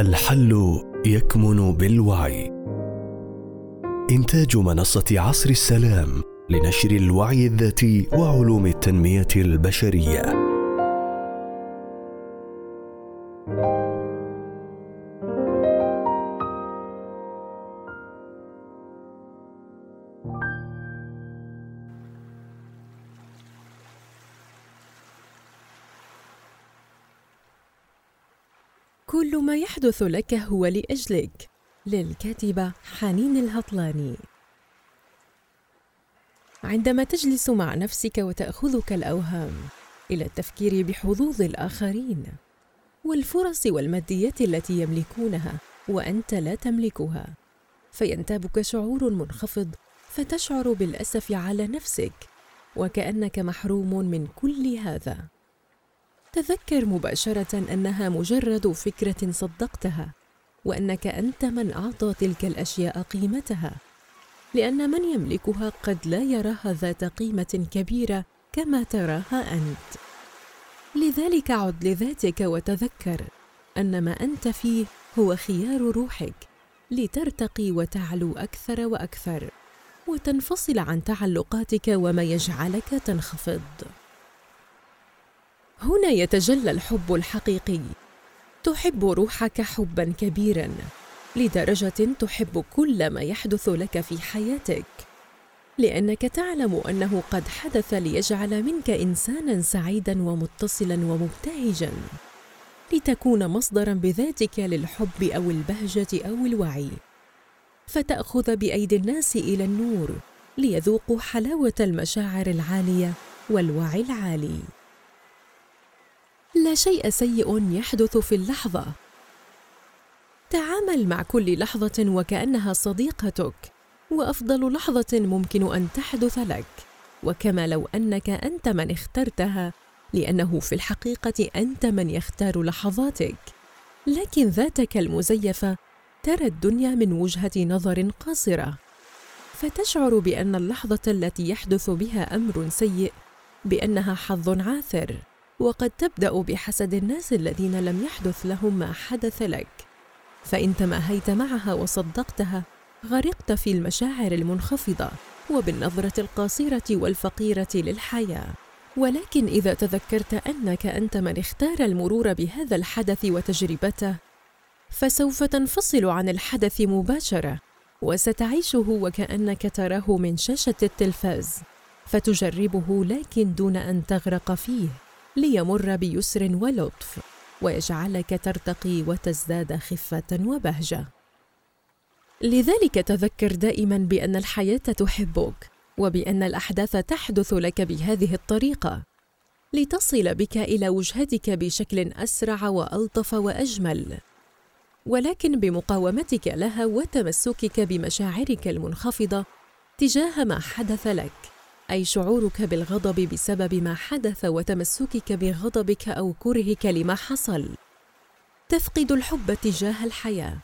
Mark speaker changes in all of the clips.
Speaker 1: الحل يكمن بالوعي. إنتاج منصة عصر السلام لنشر الوعي الذاتي وعلوم التنمية البشرية.
Speaker 2: كل ما يحدث لك هو لأجلك. للكاتبة حنين الهطلاني. عندما تجلس مع نفسك وتأخذك الأوهام إلى التفكير بحظوظ الآخرين والفرص والماديات التي يملكونها وأنت لا تملكها فينتابك شعور منخفض فتشعر بالأسف على نفسك وكأنك محروم من كل هذا. تذكر مباشرة أنها مجرد فكرة صدقتها وأنك أنت من أعطى تلك الأشياء قيمتها لأن من يملكها قد لا يراها ذات قيمة كبيرة كما تراها أنت. لذلك عد لذاتك وتذكر أن ما أنت فيه هو خيار روحك لترتقي وتعلو أكثر وأكثر وتنفصل عن تعلقاتك وما يجعلك تنخفض. هنا يتجلى الحب الحقيقي. تحب روحك حبا كبيرا. لدرجة تحب كل ما يحدث لك في حياتك. لأنك تعلم أنه قد حدث ليجعل منك انسانا سعيدا ومتصلا ومبتهجا. لتكون مصدرا بذاتك للحب أو البهجة أو الوعي. فتأخذ بأيدي الناس إلى النور ليذوقوا حلاوة المشاعر العالية والوعي العالي. شيء سيء يحدث في اللحظة. تعامل مع كل لحظة وكأنها صديقتك وأفضل لحظة ممكن أن تحدث لك. وكما لو أنك أنت من اخترتها لأنه في الحقيقة أنت من يختار لحظاتك. لكن ذاتك المزيفة ترى الدنيا من وجهة نظر قاصرة. فتشعر بأن اللحظة التي يحدث بها أمر سيء بأنها حظ عاثر. وقد تبدأ بحسد الناس الذين لم يحدث لهم ما حدث لك. فإن تماهيت معها وصدقتها غرقت في المشاعر المنخفضة وبالنظرة القاصرة والفقيرة للحياة. ولكن إذا تذكرت أنك أنت من اختار المرور بهذا الحدث وتجربته فسوف تنفصل عن الحدث مباشرة وستعيشه وكأنك تراه من شاشة التلفاز فتجربه لكن دون أن تغرق فيه. ليمر بيسر ولطف ويجعلك ترتقي وتزداد خفة وبهجة. لذلك تذكر دائما بأن الحياة تحبك وبأن الأحداث تحدث لك بهذه الطريقة. لتصل بك إلى وجهتك بشكل أسرع وألطف وأجمل. ولكن بمقاومتك لها وتمسكك بمشاعرك المنخفضة تجاه ما حدث لك. أي شعورك بالغضب بسبب ما حدث وتمسكك بغضبك أو كرهك لما حصل. تفقد الحب تجاه الحياة.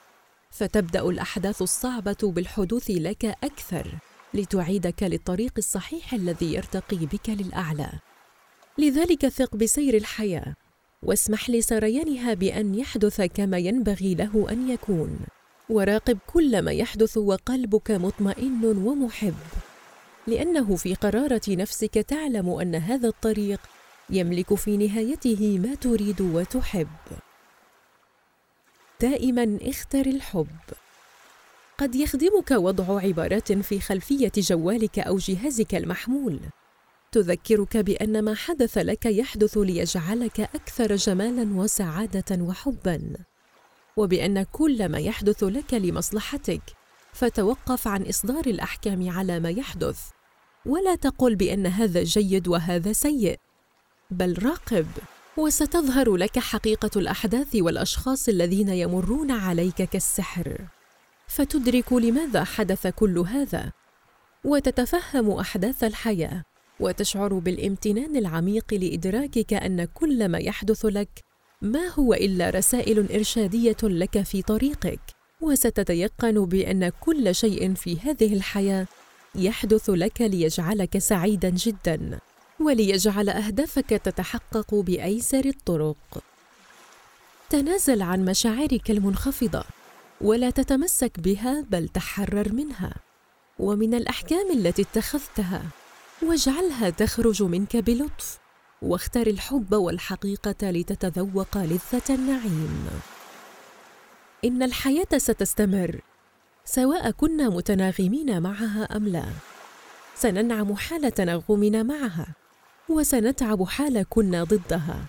Speaker 2: فتبدأ الأحداث الصعبة بالحدوث لك أكثر لتعيدك للطريق الصحيح الذي يرتقي بك للأعلى. لذلك ثق بسير الحياة واسمح لسريانها بأن يحدث كما ينبغي له أن يكون. وراقب كل ما يحدث وقلبك مطمئن ومحب. لأنه في قرارة نفسك تعلم أن هذا الطريق يملك في نهايته ما تريد وتحب. دائما اختر الحب. قد يخدمك وضع عبارات في خلفية جوالك أو جهازك المحمول. تذكرك بأن ما حدث لك يحدث ليجعلك أكثر جمالا وسعادة وحبا. وبأن كل ما يحدث لك لمصلحتك فتوقف عن إصدار الأحكام على ما يحدث. ولا تقل بأن هذا جيد وهذا سيء بل راقب وستظهر لك حقيقة الأحداث والأشخاص الذين يمرون عليك كالسحر. فتدرك لماذا حدث كل هذا وتتفهم أحداث الحياة وتشعر بالامتنان العميق لإدراكك أن كل ما يحدث لك ما هو إلا رسائل إرشادية لك في طريقك. وستتيقن بأن كل شيء في هذه الحياة يحدث لك ليجعلك سعيدا جدا وليجعل أهدافك تتحقق بأيسر الطرق. تنازل عن مشاعرك المنخفضة ولا تتمسك بها بل تحرر منها. ومن الأحكام التي اتخذتها واجعلها تخرج منك بلطف واختر الحب والحقيقة لتتذوق لذة النعيم. إن الحياة ستستمر. سواء كنا متناغمين معها أم لا. سننعم حال تنغمنا معها وسنتعب حال كنا ضدها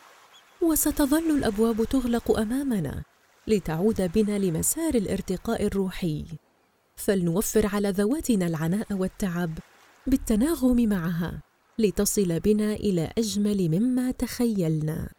Speaker 2: وستظل الأبواب تغلق أمامنا لتعود بنا لمسار الارتقاء الروحي. فلنوفر على ذواتنا العناء والتعب بالتناغم معها لتصل بنا إلى أجمل مما تخيلنا.